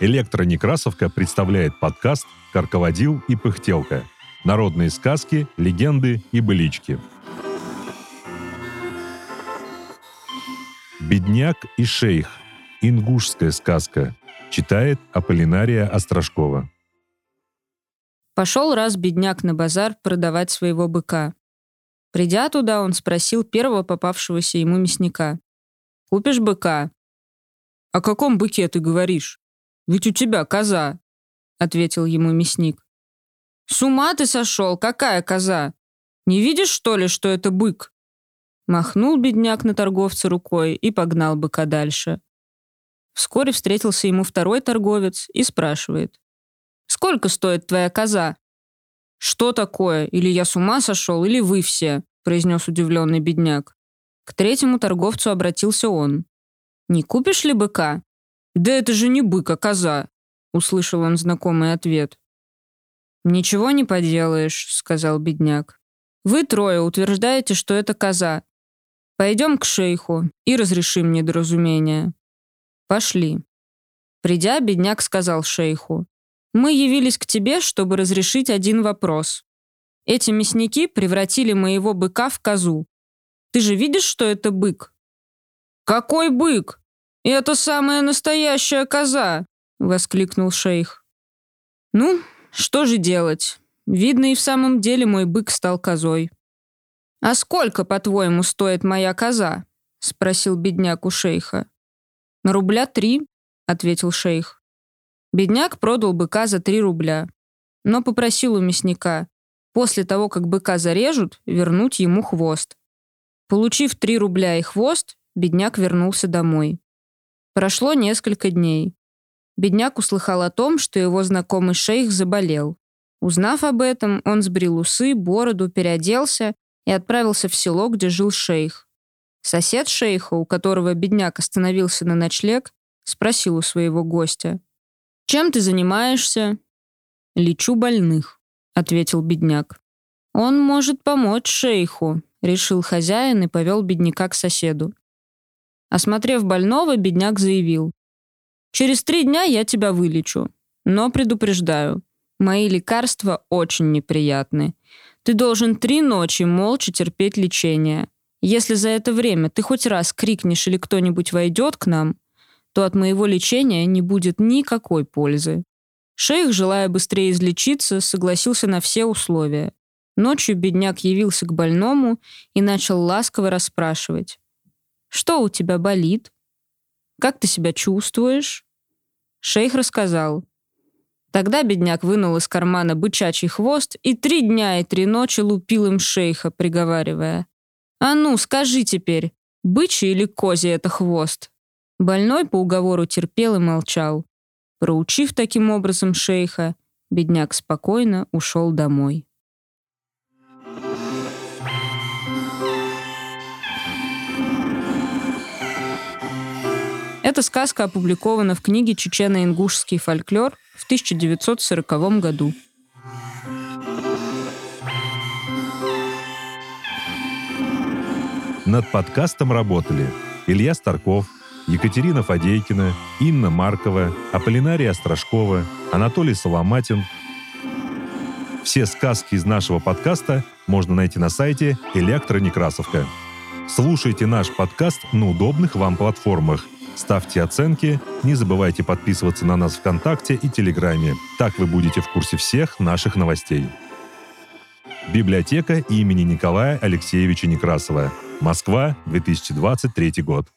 Электронекрасовка представляет подкаст «Карководил и пыхтелка». Народные сказки, легенды и былички. «Бедняк и шейх» Ингушская сказка. Читает Аполлинария Острожкова. Пошел раз бедняк на базар продавать своего быка. Придя туда, он спросил первого попавшегося ему мясника. «Купишь быка?» «О каком быке ты говоришь? Ведь у тебя коза», — ответил ему мясник. «С ума ты сошел? Какая коза? Не видишь, что ли, что это бык?» Махнул бедняк на торговца рукой и погнал быка дальше. Вскоре встретился ему второй торговец и спрашивает. «Сколько стоит твоя коза?» «Что такое? Или я с ума сошел, или вы все?» произнес удивленный бедняк. К третьему торговцу обратился он. «Не купишь ли быка?» «Да это же не бык, а коза!» услышал он знакомый ответ. «Ничего не поделаешь», — сказал бедняк. «Вы трое утверждаете, что это коза. Пойдем к шейху и разрешим недоразумение». Пошли. Придя, бедняк сказал шейху, «Мы явились к тебе, чтобы разрешить один вопрос. Эти мясники превратили моего быка в козу. Ты же видишь, что это бык?» «Какой бык? Это самая настоящая коза!» — воскликнул шейх. «Ну, что же делать? Видно, и в самом деле мой бык стал козой». «А сколько, по-твоему, стоит моя коза?» — спросил бедняк у шейха. «На рубля три», — ответил шейх. Бедняк продал быка за три рубля, но попросил у мясника после того, как быка зарежут, вернуть ему хвост. Получив три рубля и хвост, бедняк вернулся домой. Прошло несколько дней. Бедняк услыхал о том, что его знакомый шейх заболел. Узнав об этом, он сбрил усы, бороду, переоделся и отправился в село, где жил шейх. Сосед шейха, у которого бедняк остановился на ночлег, спросил у своего гостя. «Чем ты занимаешься?» «Лечу больных», — ответил бедняк. «Он может помочь шейху», — решил хозяин и повел бедняка к соседу. Осмотрев больного, бедняк заявил. «Через три дня я тебя вылечу. Но предупреждаю, мои лекарства очень неприятны. Ты должен три ночи молча терпеть лечение. Если за это время ты хоть раз крикнешь или кто-нибудь войдет к нам, то от моего лечения не будет никакой пользы. Шейх, желая быстрее излечиться, согласился на все условия. Ночью бедняк явился к больному и начал ласково расспрашивать. «Что у тебя болит? Как ты себя чувствуешь?» Шейх рассказал. Тогда бедняк вынул из кармана бычачий хвост и три дня и три ночи лупил им шейха, приговаривая. «А ну, скажи теперь, бычий или козий это хвост?» Больной по уговору терпел и молчал. Проучив таким образом шейха, бедняк спокойно ушел домой. Эта сказка опубликована в книге «Чечено-ингушский фольклор» в 1940 году. Над подкастом работали Илья Старков, Екатерина Фадейкина, Инна Маркова, Аполлинария Острожкова, Анатолий Соломатин. Все сказки из нашего подкаста можно найти на сайте «Электронекрасовка». Слушайте наш подкаст на удобных вам платформах. Ставьте оценки, не забывайте подписываться на нас ВКонтакте и Телеграме. Так вы будете в курсе всех наших новостей. Библиотека имени Николая Алексеевича Некрасова. Москва, 2023 год.